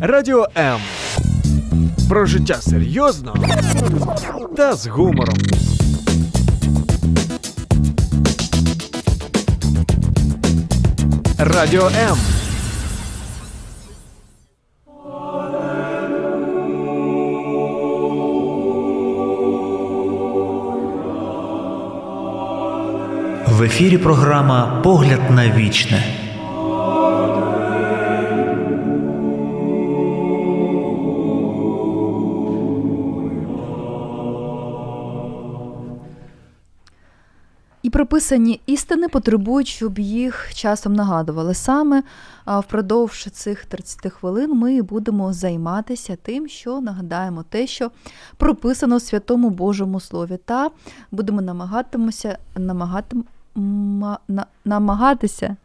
Радіо М. Про життя серйозно та з гумором. Радіо М. В ефірі програма Погляд на вічне. Прописані істини потребують, щоб їх часом нагадували. Саме впродовж цих 30 хвилин ми будемо займатися тим, що нагадаємо те, що прописано в святому Божому Слові, та будемо намагатимося намагати, намагатися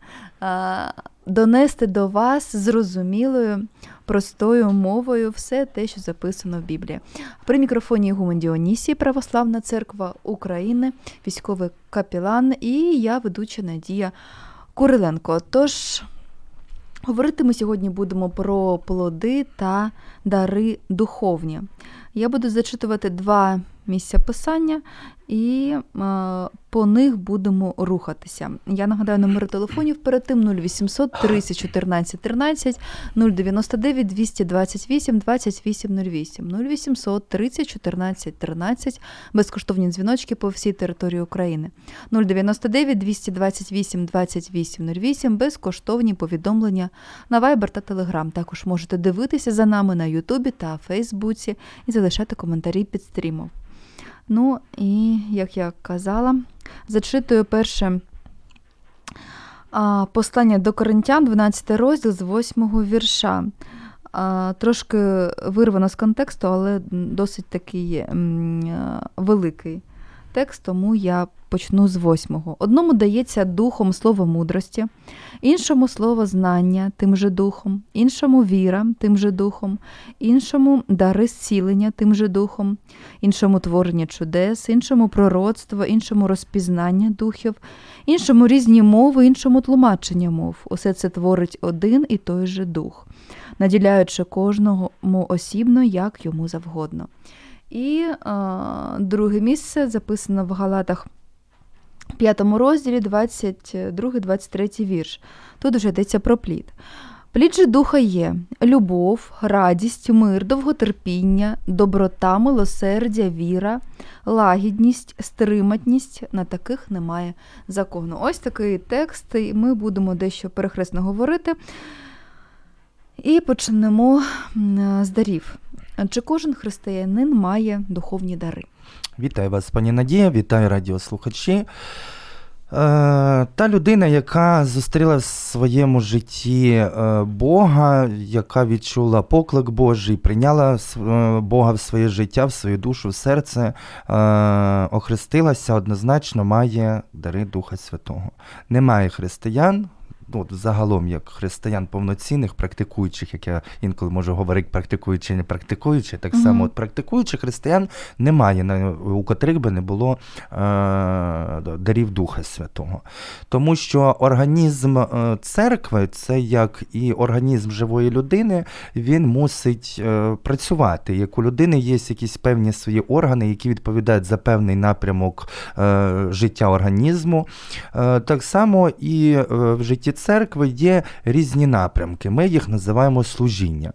донести до вас зрозумілою, простою мовою все те, що записано в Біблії. При мікрофоні Гумен Діонісій, Православна Церква України, військовий капілан і я ведуча Надія Куриленко. Тож. Говорити ми сьогодні будемо про плоди та дари духовні. Я буду зачитувати два місця писання, і е, по них будемо рухатися. Я нагадаю номери телефонів перед тим 0800 30 14 13 099 228 28 08 0800 30 14 13 безкоштовні дзвіночки по всій території України 099 228 28 08 безкоштовні повідомлення на Viber та Telegram. Також можете дивитися за нами на Ютубі та Фейсбуці і залишати коментарі під стрімом. Ну і, як я казала, зачитую перше послання до Коринтян, 12 розділ з 8 вірша. Трошки вирвано з контексту, але досить такий великий текст, тому я почну з восьмого. Одному дається духом слово мудрості, іншому слово знання тим же духом, іншому віра тим же духом, іншому дари зцілення тим же духом, іншому творення чудес, іншому пророцтво, іншому розпізнання духів, іншому різні мови, іншому тлумачення мов. Усе це творить один і той же дух, наділяючи кожному осібно, як йому завгодно. І а, друге місце записано в Галатах. П'ятому розділі 22-23 вірш. Тут вже йдеться про плід. Плід же духа є любов, радість, мир, довготерпіння, доброта, милосердя, віра, лагідність, стриматність. На таких немає закону. Ось такий текст, і ми будемо дещо перехресно говорити. І почнемо з дарів. Чи кожен християнин має духовні дари? Вітаю вас, пані Надія, вітаю радіослухачі. Е, та людина, яка зустріла в своєму житті е, Бога, яка відчула поклик Божий, прийняла е, Бога в своє життя, в свою душу, в серце, охрестилася, однозначно має дари Духа Святого. Немає християн, ну, загалом як християн повноцінних, практикуючих, як я інколи можу говорити, практикуючи, не практикуючи, так само mm-hmm. от практикуючих християн немає, у котрих би не було е, дарів Духа Святого. Тому що організм е, церкви, це як і організм живої людини, він мусить е, працювати. Як у людини є якісь певні свої органи, які відповідають за певний напрямок е, життя організму. Е, так само і е, в житті церкви є різні напрямки. Ми їх називаємо служіння.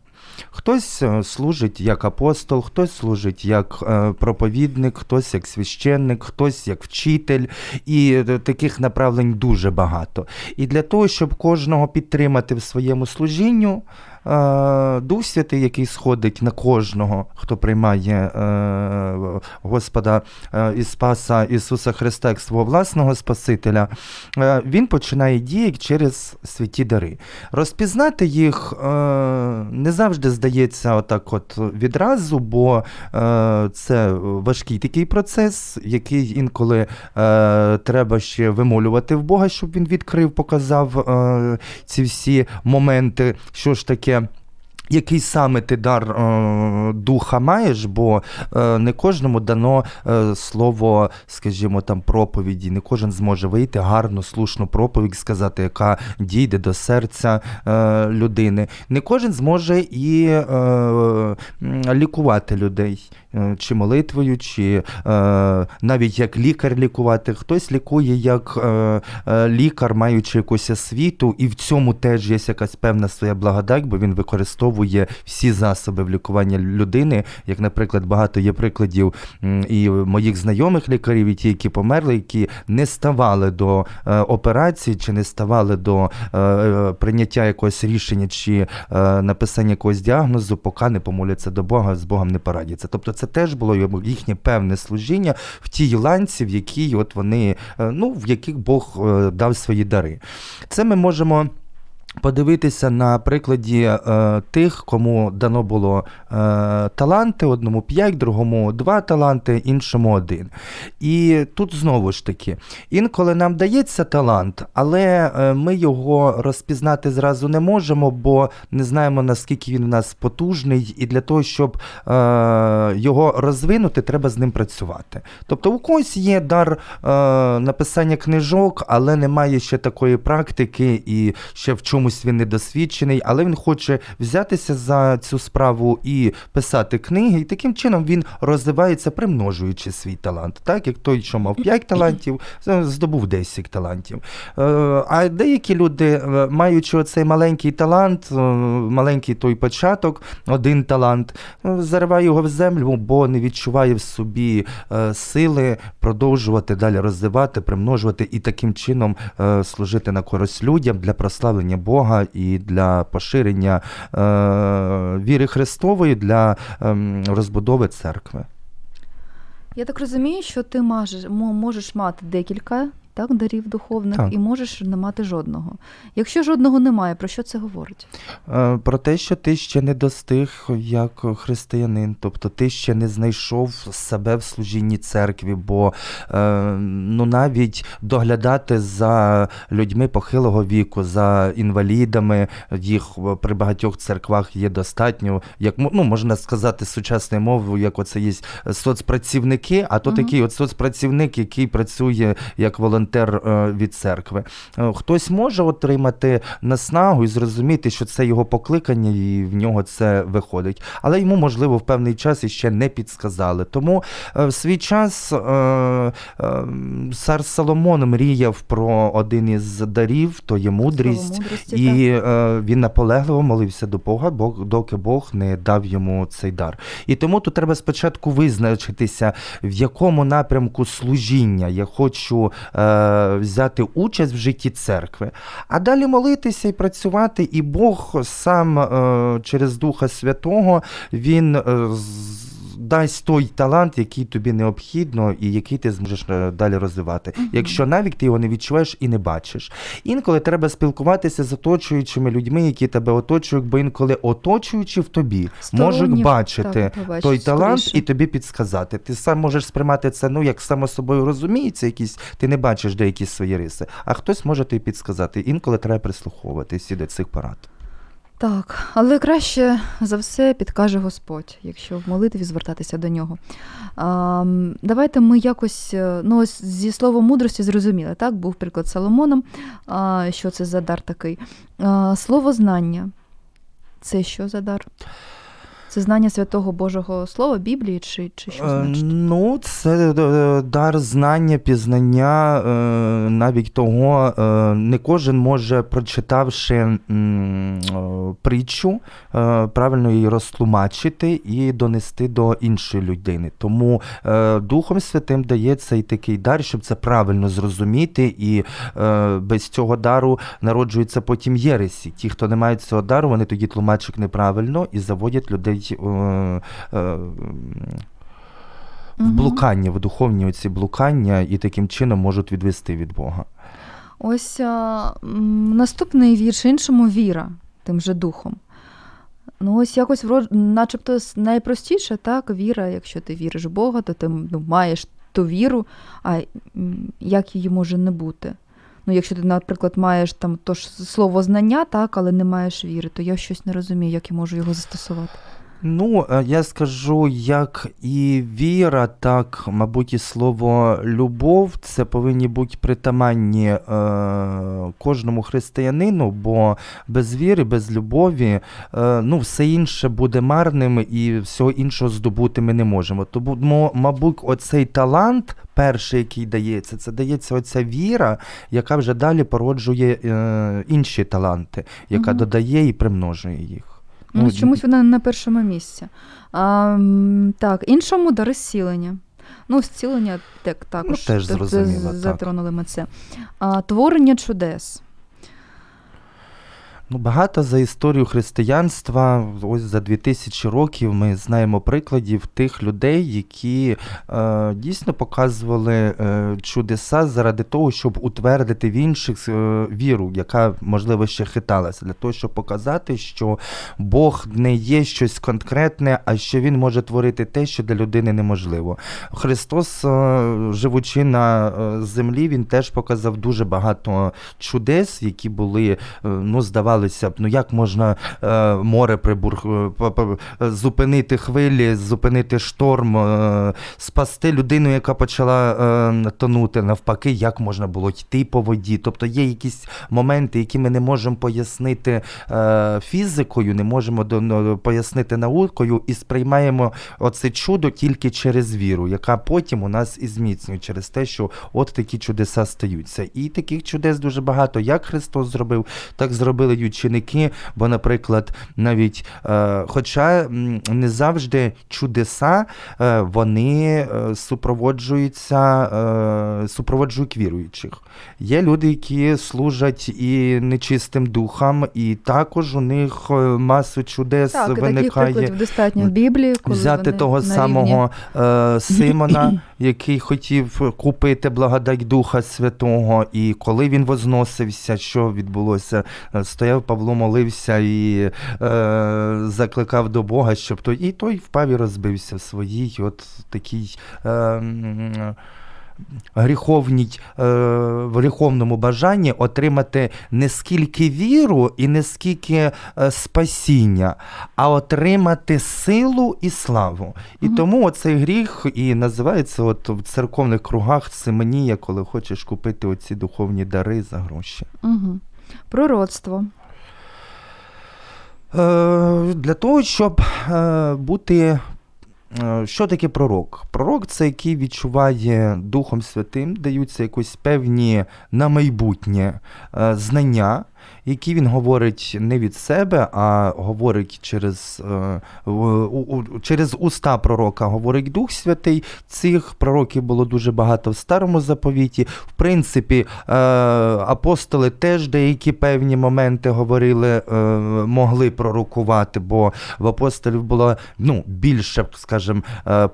Хтось е, служить як апостол, хтось служить як е, проповідник, хтось як священник, хтось як вчитель, і е, таких направлень дуже багато. І для того, щоб кожного підтримати в своєму служінню, Дух Святий, який сходить на кожного, хто приймає е, Господа е, і Спаса Ісуса Христа як свого власного Спасителя, е, Він починає діяти через святі дари. Розпізнати їх не завжди здається отак от відразу, бо це важкий такий процес, який інколи треба ще вимолювати в Бога, щоб він відкрив, показав ці всі моменти, що ж таке таке який саме ти дар е, духа маєш, бо е, не кожному дано е, слово, скажімо, там проповіді, не кожен зможе вийти гарну, слушну проповідь сказати, яка дійде до серця людини. Не кожен зможе і лікувати людей. Е, Чи молитвою, чи е, навіть як лікар лікувати. Хтось лікує як е, лікар, маючи якусь освіту, і в цьому теж є якась певна своя благодать, бо він використовує всі засоби в лікування людини. Як, наприклад, багато є прикладів і моїх знайомих лікарів, і ті, які померли, які не ставали до операції, чи не ставали до прийняття якогось рішення, чи написання якогось діагнозу, поки не помоляться до Бога, з Богом не порадяться. Тобто це теж було їхнє певне служіння в тій ланці, в якій от вони, е, ну, в яких Бог е, дав свої дари. Це ми можемо. Подивитися на прикладі е, тих, кому дано було е, таланти, одному 5, другому 2 таланти, іншому один. І тут знову ж таки, інколи нам дається талант, але е, ми його розпізнати зразу не можемо, бо не знаємо, наскільки він у нас потужний, і для того, щоб е, його розвинути, треба з ним працювати. Тобто у когось є дар е, написання книжок, але немає ще такої практики і ще в чомусь він недосвідчений, але він хоче взятися за цю справу і писати книги, і таким чином він розвивається, примножуючи свій талант. Так як той, що мав 5 талантів, здобув 10 талантів. Е, А деякі люди, е, маючи оцей маленький талант, е, маленький той початок, один талант, зариває його в землю, бо не відчуває в собі сили продовжувати далі розвивати, примножувати і таким чином служити на користь людям для прославлення Бога і для поширення е, віри Христової для ем, розбудови церкви. Я так розумію, що ти можеш, можеш мати декілька так, дарів духовних Так. і можеш не мати жодного. Якщо жодного немає, про що це говорить? Е, Про те, що ти ще не достиг як християнин, тобто ти ще не знайшов себе в служінні церкві, бо е, ну навіть доглядати за людьми похилого віку, за інвалідами, їх при багатьох церквах є достатньо, як ну, можна сказати сучасною мовою, як оце є соцпрацівники, а то Мгм. такий от соцпрацівник, який працює як волонтер е, від церкви. Е, Хтось може отримати наснагу і зрозуміти, що це його покликання, і в нього це виходить. Але йому, можливо, в певний час іще не підсказали. Тому е, в свій час цар Соломон мріяв про один із дарів, то є мудрість. І він наполегливо молився до Бога, доки Бог не дав йому цей дар. І тому тут треба спочатку визначитися, в якому напрямку служіння я хочу е, взяти участь в житті церкви, а далі молитися і працювати, і Бог сам е, через Духа Святого він. е, з- Дасть той талант, який тобі необхідно, і який ти зможеш е, далі розвивати. Якщо навіть ти його не відчуваєш і не бачиш. Інколи треба спілкуватися з оточуючими людьми, які тебе оточують, бо інколи оточуючи в тобі можуть бачити так, той талант скоріше. і тобі підсказати. Ти сам можеш сприймати це, ну як само собою розуміється, якісь ти не бачиш деякі свої риси, а хтось може тобі підсказати. Інколи треба прислуховуватись і до цих порад. Так, але краще за все підкаже Господь, якщо в молитві звертатися до нього. А, давайте ми якось е, ну, ось зі словом мудрості зрозуміли, так? Був приклад Соломоном, а, що це за дар такий. А, слово знання. Це що за дар? Це знання святого Божого Слова, Біблії, чи, чи що Е, значить? Ну, це е, дар знання, пізнання, е, навіть того, е, не кожен може, прочитавши е, притчу, е, правильно її розтлумачити і донести до іншої людини. Тому е, Духом Святим дається і такий дар, щоб це правильно зрозуміти, і е, без цього дару народжуються потім єресі. Ті, хто не мають цього дару, вони тоді тлумачать неправильно і заводять людей. Е, е, в Мгм. блукання, в духовні оці блукання, і таким чином можуть відвести від Бога. Ось а, наступний вірш іншому віра, тим же духом. Ну, ось якось врод... начебто найпростіше, так, віра, якщо ти віриш в Бога, то ти ну, маєш ту віру, а як її може не бути. Ну, якщо ти, наприклад, маєш там то ж слово знання, так, але не маєш віри, то я щось не розумію, як я можу його застосувати. Ну, е, я скажу, як і віра, так, мабуть, і слово любов це повинні бути притаманні е, кожному християнину, бо без віри, без любові, е, ну, все інше буде марним і всього іншого здобути ми не можемо. Тому, мабуть, оцей талант. Перший, який дається, це дається оця віра, яка вже далі породжує е, інші таланти, яка Мгм. додає і примножує їх. Ну, чомусь вона на першому місці. А, так, іншому дари зцілення. Ну, зцілення так, також Ну, теж зрозуміло, затронули так. ми це. А, творення чудес. Ну, багато за історію християнства, ось за 2000 років ми знаємо прикладів тих людей, які е, дійсно показували е, чудеса заради того, щоб утвердити в інших е, віру, яка, можливо, ще хиталася, для того, щоб показати, що Бог не є щось конкретне, а що Він може творити те, що для людини неможливо. Христос, е, живучи на е, землі, він теж показав дуже багато чудес, які були, е, ну, здавалося б, ну як можна е, море прибур... е, зупинити хвилі, зупинити шторм, е, спасти людину, яка почала е, тонути. Навпаки, як можна було йти по воді. Тобто є якісь моменти, які ми не можемо пояснити е, фізикою, не можемо ну, пояснити наукою, і сприймаємо оце чудо тільки через віру, яка потім у нас і зміцнює через те, що от такі чудеса стаються. І таких чудес дуже багато. Як Христос зробив, так зробили ученики. Бо, наприклад, навіть е, хоча не завжди чудеса е, вони е, супроводжуються, е, супроводжують віруючих. Є люди, які служать і нечистим духам, і також у них масу чудес Так, і таких виникає. прикладів достатньо в Біблії, коли Взяти вони того на рівні. самого е, Симона, який хотів купити благодать Духа Святого, і коли він возносився, що відбулося? Е, Стояв Павло, молився і е, закликав до Бога, щоб той, і той впав і розбився в своїй от такій. Е, Гріховній, е, в гріховному бажанні отримати не скільки віру і не скільки е, спасіння, а отримати силу і славу. І Мгм. тому оцей гріх і називається от в церковних кругах симонія, коли хочеш купити оці духовні дари за гроші. Угу. Пророцтво. Е, для того, щоб бути. Е, Що таке пророк? Пророк це який відчуває Духом Святим, даються якось певні на майбутнє е, знання, які він говорить не від себе, а говорить через, е, через уста пророка, говорить Дух Святий. Цих пророків було дуже багато в старому заповіті. В принципі, е, апостоли теж деякі певні моменти говорили, е, могли пророкувати, бо в апостолів було ну, більше, скажімо,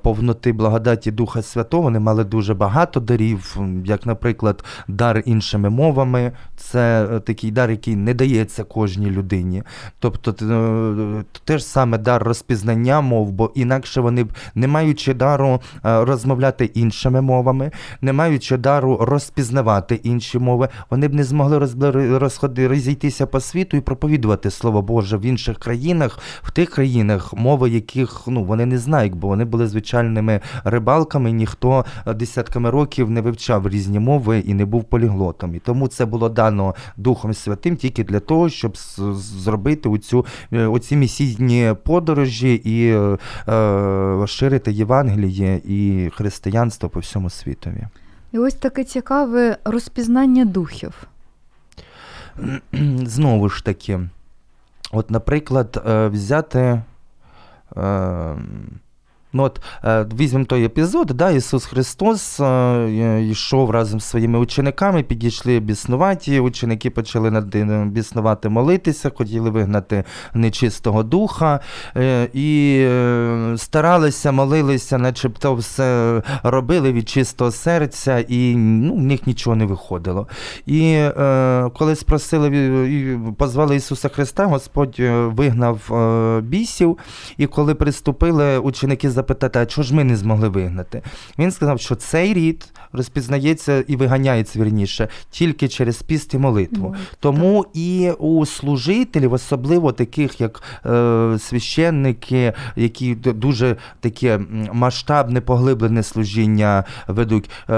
повноти благодаті Духа Святого. Вони мали дуже багато дарів, як, наприклад, дар іншими мовами. Це такий дар, який не дається кожній людині. Тобто, е, теж саме дар розпізнання мов, бо інакше вони б, не маючи дару е, розмовляти іншими мовами, не маючи дару розпізнавати інші мови, вони б не змогли розходи, розійтися по світу і проповідувати Слово Боже в інших країнах, в тих країнах, мови яких ну, вони не знають, бо вони були звичайними рибалками, ніхто е, десятками років не вивчав різні мови і не був поліглотом. І тому це було дано Духом Святим тільки для того, щоб зробити оцю, е, оці місійні подорожі і е, е, ширити Євангеліє і християнство по всьому світові. І ось таке цікаве розпізнання духів. Знову ж таки, от, наприклад, е, взяти. е, Ну, от, е, візьмемо той епізод, да, Ісус Христос е, йшов разом з своїми учениками, підійшли біснуваті, ученики почали біснувати молитися, хотіли вигнати нечистого духа, е, і е, старалися, молилися, начебто все робили від чистого серця, і ну, в них нічого не виходило. І е, коли спросили, позвали Ісуса Христа, Господь е, вигнав е, бісів, і коли приступили, ученики запитали, запитати, а чого ж ми не змогли вигнати? Він сказав, що цей рід розпізнається і виганяється вірніше тільки через піст і молитву. Молитву, Тому і у служителів, особливо таких як е, священники, які дуже таке масштабне поглиблене служіння ведуть, е,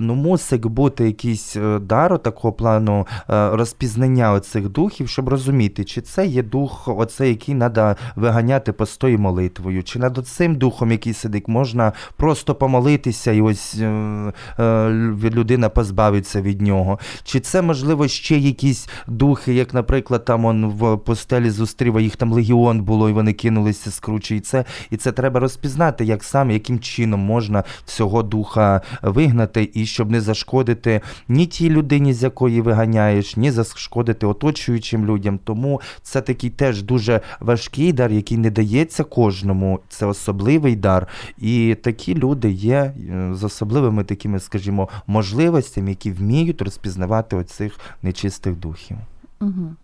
ну мусить бути якийсь е, дар такого плану е, розпізнання оцих духів, щоб розуміти, чи це є дух, оце, який треба виганяти постою молитвою, чи над цим духом, який сидить, можна просто помолитися, і ось е, е, людина позбавиться від нього. Чи це можливо ще якісь духи, як, наприклад, там он в постелі зустрів, а їх там легіон було, і вони кинулися з кручі. І це, і це треба розпізнати, як саме, яким чином можна цього духа вигнати, і щоб не зашкодити ні тій людині, з якої виганяєш, ні зашкодити оточуючим людям. Тому це такий теж дуже важкий дар, який не дається кожному. Це особливий дар. І такі люди є е, з особливими такими, скажімо, можливостями, які вміють розпізнавати оцих нечистих духів. Угу.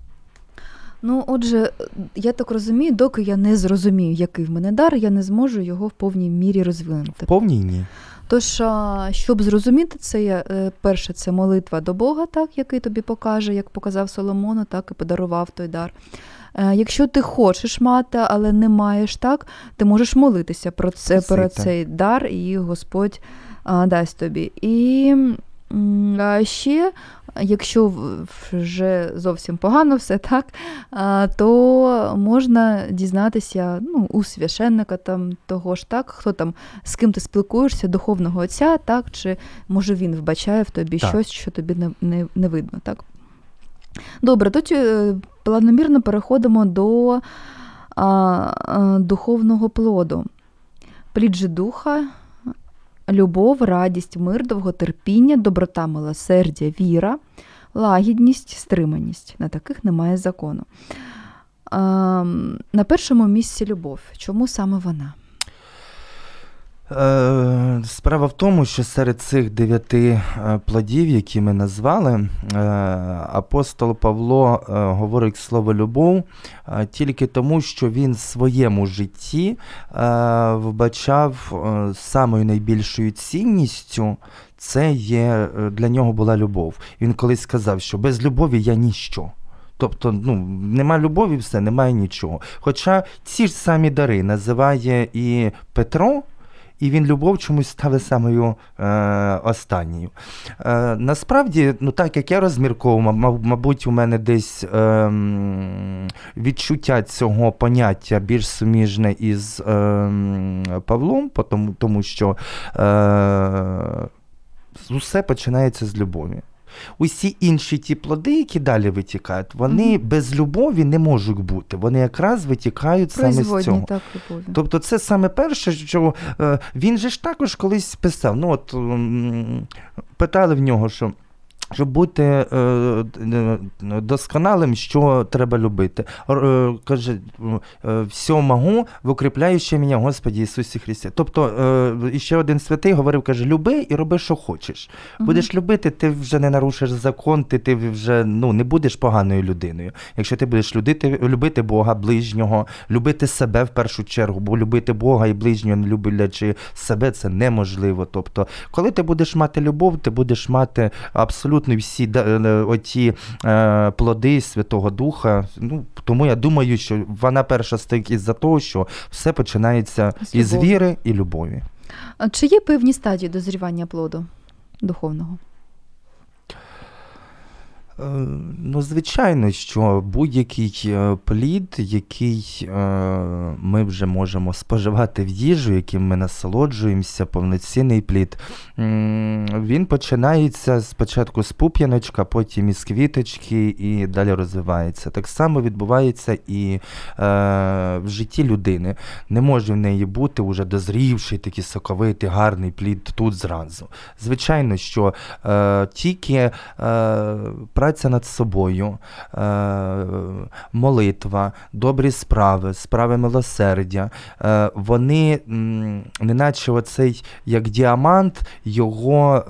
Ну, отже, я так розумію, доки я не зрозумію, який в мене дар, я не зможу його в повній мірі розвинути. Повній ні. Тож, щоб зрозуміти це, е, перше, це молитва до Бога, так, який тобі покаже, як показав Соломону, так і подарував той дар. Е, Якщо ти хочеш мати, але не маєш так, ти можеш молитися про це, про цей дар, і Господь дасть тобі. І ще, якщо вже зовсім погано все так, то можна дізнатися ну, у священника там того ж так, хто там з ким ти спілкуєшся, духовного отця, так, чи може він вбачає в тобі Так. щось, що тобі не, не, не видно, так? Добре, тоді е, планомірно переходимо до а, а, духовного плоду. Плід же духа, любов, радість, мир, довготерпіння, доброта, милосердя, віра, лагідність, стриманість. На таких немає закону. А, на першому місці любов. Чому саме вона? Е, Справа в тому, що серед цих дев'яти е, плодів, які ми назвали, е, апостол Павло говорить слово любов тільки тому, що він в своєму житті вбачав самою найбільшою цінністю. Це є для нього була любов. Він колись сказав, що без любові я ніщо. Тобто, ну, нема любові, все, немає нічого. Хоча ці ж самі дари називає і Петро, і він любов чомусь ставить самою е, останньою. Е, насправді, ну так як я розмірковував, мабуть, у мене десь е, відчуття цього поняття більш суміжне із е, Павлом, тому, тому що е, усе починається з любові. Усі інші ті плоди, які далі витікають, вони Мгм. без любові не можуть бути. Вони якраз витікають саме з цього. так, любові. Тобто, це саме перше, що е, він же ж також колись писав. Ну, от питали в нього, що. Щоб бути е, досконалим, що треба любити. Е, каже, е, все могу, в укріпляючи мене Господі Ісусі Христі. Тобто, е, ще один святий говорив, каже, люби і роби, що хочеш. Будеш любити, ти вже не нарушиш закон, ти, ти вже ну, не будеш поганою людиною. Якщо ти будеш любити, любити Бога, ближнього, любити себе в першу чергу, бо любити Бога і ближнього, не люблячи себе, це неможливо. Тобто, коли ти будеш мати любов, ти будеш мати абсолютно всі е, оті е, плоди Святого Духа. Ну, тому я думаю, що вона перша стоїть із-за того, що все починається З із віри і любові. А Чи є певні стадії дозрівання плоду духовного? Е, Ну, звичайно, що будь-який е, плід, який е, ми вже можемо споживати в їжу, яким ми насолоджуємося, повноцінний плід, він починається спочатку з пуп'яночка, потім із квіточки і далі розвивається. Так само відбувається і в житті людини. Не може в неї бути уже дозрівший, такий соковитий, гарний плід тут зразу. Звичайно, що тільки праця над собою, е, молитва, добрі справи, справи милосердя, е, вони, неначе оцей як діамант, його е,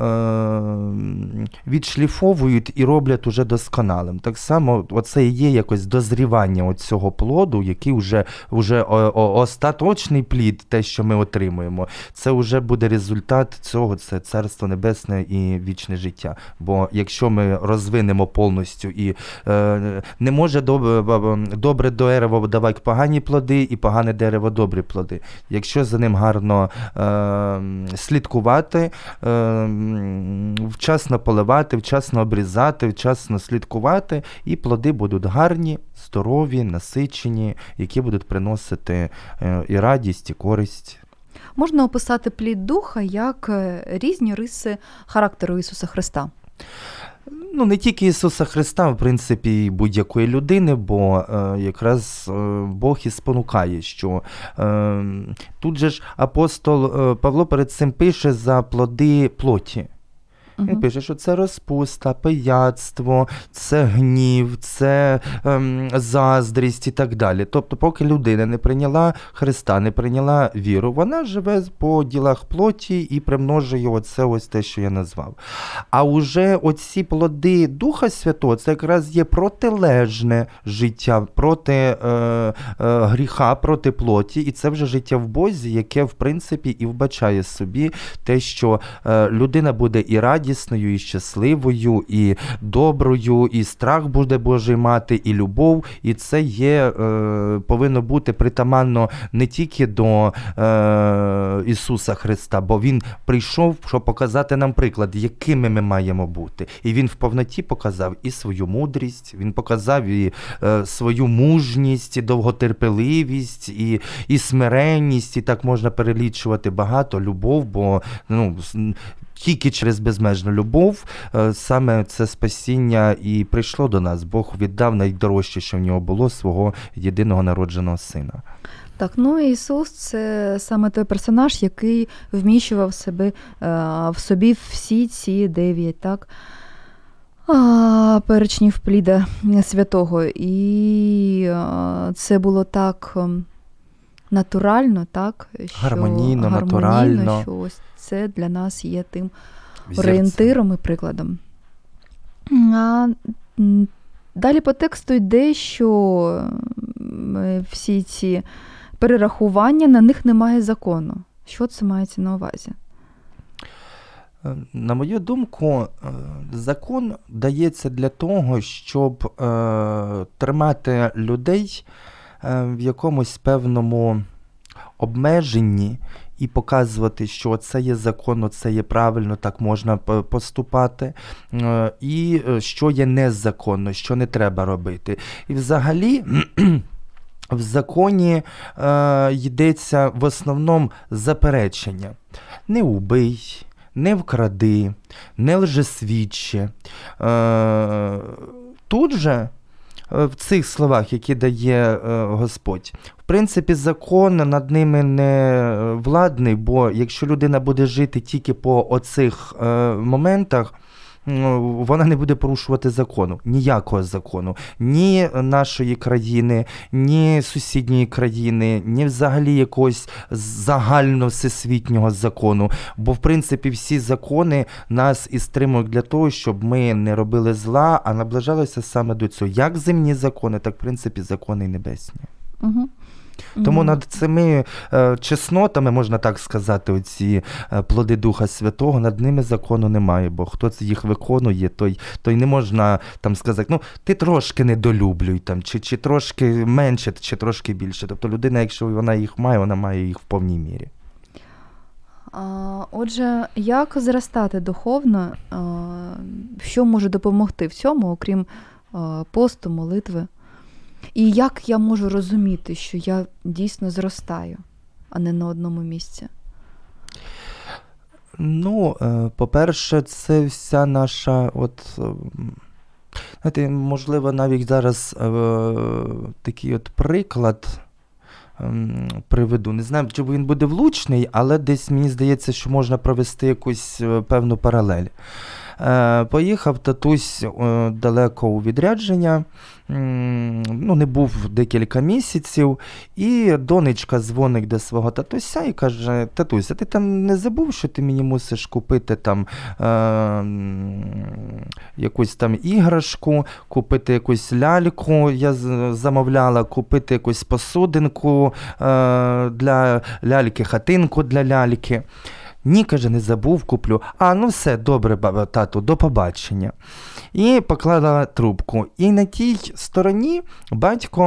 відшліфовують і роблять уже досконалим. Так само, оце і є якось дозрівання цього плоду, який вже, вже остаточний плід, те, що ми отримуємо, це вже буде результат цього, це царство небесне і вічне життя. Бо якщо ми розвинемо повністю і е, не може добре дерево давати погані плоди, і погане дерево добрі плоди. Якщо за ним гарно е, слідкувати, е, вчасно поливати, вчасно обрізати, вчасно слідкувати, і плоди будуть гарні, здорові, насичені, які будуть приносити е, і радість, і користь. Можна описати плід духа як е, різні риси характеру Ісуса Христа. Ну, не тільки Ісуса Христа, в принципі, і будь-якої людини, бо е, якраз е, Бог і спонукає, що е, тут же ж апостол е, Павло перед цим пише за плоди плоті. Він Мгм. пише, що це розпуста, пияцтво, це гнів, це ем, заздрість і так далі. Тобто, поки людина не прийняла Христа, не прийняла віру, вона живе по ділах плоті і примножує оце ось те, що я назвав. А уже оці плоди Духа Святого, це якраз є протилежне життя проти е, е, гріха, проти плоті, і це вже життя в Бозі, яке в принципі і вбачає собі те, що е, людина буде і радісною, і щасливою, і доброю, і страх буде Божий мати, і любов. І це є, е, повинно бути притаманно не тільки до е, Ісуса Христа, бо Він прийшов, щоб показати нам приклад, якими ми маємо бути. І Він в повноті показав і свою мудрість, він показав і е, свою мужність, і довготерпеливість, і, і смиренність, і так можна перелічувати багато любов, бо ну, тільки через безмежну любов е, саме це спасіння і прийшло до нас. Бог віддав найдорожче, що в нього було, свого єдиного народженого сина. Так, ну Ісус це саме той персонаж, який вміщував себе, е, в собі всі ці дев'ять, так? Перечнів пліда святого. І е, це було так ем, натурально, так? Що, Гармонійно, гармонійно, натурально. що ось це для нас є тим орієнтиром і прикладом. А далі по тексту йде, що е, всі ці перерахування на них немає закону. Що це мається на увазі? Е, На мою думку, е, закон дається для того, щоб тримати людей в якомусь певному обмеженні і показувати, що це є законно, це є правильно, так можна поступати, е, і е, що є незаконно, що не треба робити. І взагалі. В законі е, йдеться в основному заперечення. Не убий, не вкради, не лжесвідчи. Е, тут же, е, в цих словах, які дає е, Господь, в принципі, закон над ними не е, владний, бо якщо людина буде жити тільки по оцих е, моментах, вона не буде порушувати закону, ніякого закону, ні нашої країни, ні сусідньої країни, ні взагалі якогось загально всесвітнього закону. Бо, в принципі, всі закони нас і стримують для того, щоб ми не робили зла, а наближалися саме до цього. Як земні закони, так в принципі закони небесні. Угу. Тому над цими е, чеснотами, можна так сказати, оці е, плоди Духа Святого, над ними закону немає, бо хто це їх виконує, той, той не можна там сказати, ну ти трошки недолюблюй там, чи, чи трошки менше, чи трошки більше. Тобто людина, якщо вона їх має, вона має їх в повній мірі. Отже, як зростати духовно, а, що може допомогти в цьому, окрім а, посту, молитви? І як я можу розуміти, що я дійсно зростаю, а не на одному місці? Ну, е, по-перше, це вся наша, от, е, знаєте, можливо, навіть зараз е, такий от приклад ем, приведу. Не знаю, чи він буде влучний, але десь мені здається, що можна провести якусь е, певну паралель. Е, Поїхав татусь е, далеко у відрядження. Ну, не був декілька місяців, і донечка дзвонить до свого татуся і каже: Татуся, ти там не забув, що ти мені мусиш купити там е, якусь там іграшку, купити якусь ляльку, я замовляла, купити якусь посудинку е, для ляльки, хатинку для ляльки. Ні, каже, не забув, куплю. А, ну все, добре, баба, тату, до побачення. І поклала трубку. І на тій стороні батько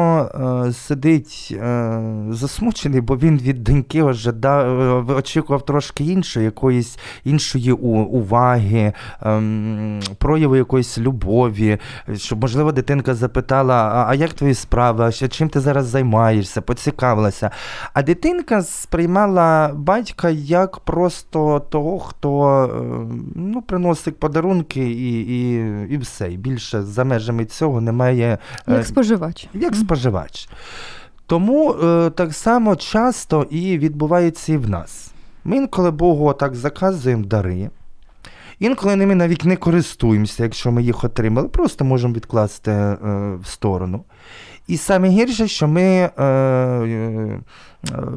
е, сидить е, засмучений, бо він від доньки ожида, е, очікував трошки іншої, якоїсь іншої уваги, ем, прояву якоїсь любові, щоб, можливо, дитинка запитала: а, а як твої справи, а чим ти зараз займаєшся, поцікавилася. А дитинка сприймала батька як просто того, хто е, ну, приносить подарунки і, і, і все. І більше за межами цього немає е, Як споживач. як споживач. Тому е, так само часто і відбувається і в нас. Ми інколи Богу так заказуємо дари. Інколи ними навіть не користуємося, якщо ми їх отримали, просто можемо відкласти в сторону. І саме гірше, що ми е, е,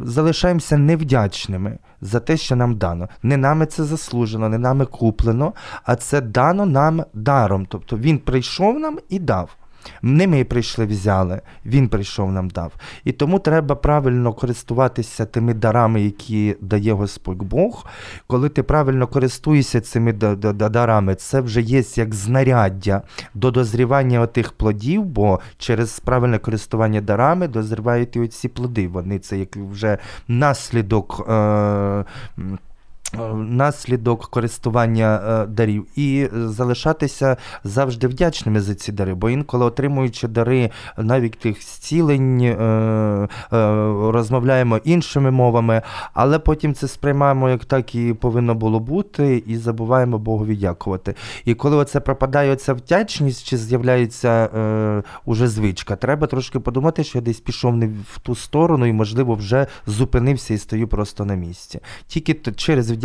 залишаємося невдячними за те, що нам дано. Не нами це заслужено, не нами куплено, а це дано нам даром. Тобто він прийшов нам і дав. Не ми прийшли, взяли, він прийшов нам дав. І тому треба правильно користуватися тими дарами, які дає Господь Бог. Коли ти правильно користуєшся цими да- да- да- дарами, це вже є як знаряддя до дозрівання отих плодів, бо через правильне користування дарами дозрівають і оці плоди. Вони це як вже наслідок. Е, Наслідок користування е, дарів і е, залишатися завжди вдячними за ці дари, бо інколи отримуючи дари навіть тих зцілень, е, е, розмовляємо іншими мовами, але потім це сприймаємо як так і повинно було бути, і забуваємо Богові дякувати. І коли оце пропадає оця вдячність, чи з'являється е, уже звичка, треба трошки подумати, що я десь пішов не в ту сторону і, можливо, вже зупинився і стою просто на місці. Тільки через вдячність,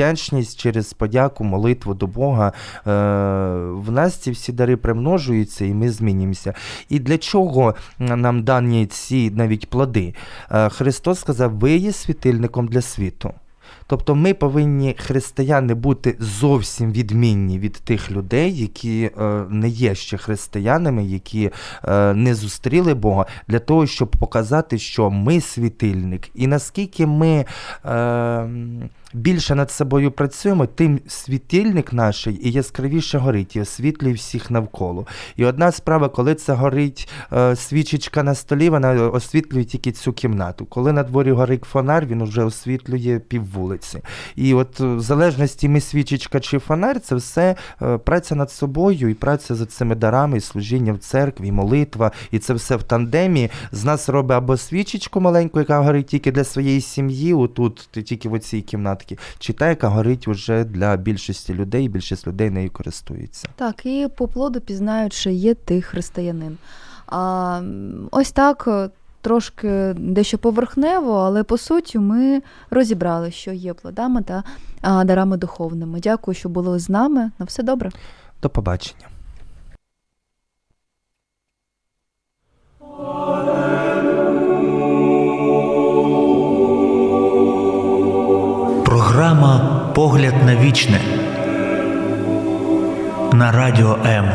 через подяку, молитву до Бога е, в нас ці всі дари примножуються і ми змінюємося. І для чого нам дані ці навіть плоди? Е, Христос сказав: ви є світильником для світу. Тобто ми повинні, християни, бути зовсім відмінні від тих людей, які е, не є ще християнами, які е, не зустріли Бога, для того, щоб показати, що ми світильник. І наскільки ми е, більше над собою працюємо, тим світильник наш і яскравіше горить, і освітлює всіх навколо. І одна справа, коли це горить е, свічечка на столі, вона освітлює тільки цю кімнату. Коли на дворі горить фонар, він вже освітлює піввулиці. І от е, в залежності ми свічечка чи фонар, це все е, праця над собою і праця за цими дарами, і служіння в церкві, і молитва, і це все в тандемі. З нас робить або свічечку маленьку, яка горить тільки для своєї сім'ї, отут тільки в оцій кімнатці, чи та, яка горить вже для більшості людей, більшість людей нею користується. Так, і по плоду пізнають, що є ти християнин. А, ось так. е, Трошки дещо поверхнево, але по суті ми розібрали, що є плодами та дарами духовними. Дякую, що були з нами. На все добре. До побачення. Погляд на вічне на радіо М.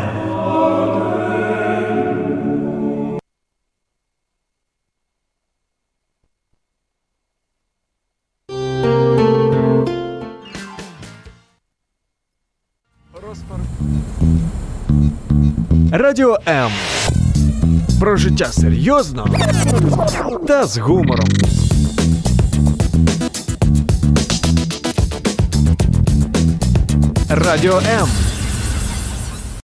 Радіо М. Про життя серйозно та з гумором. Радіо М.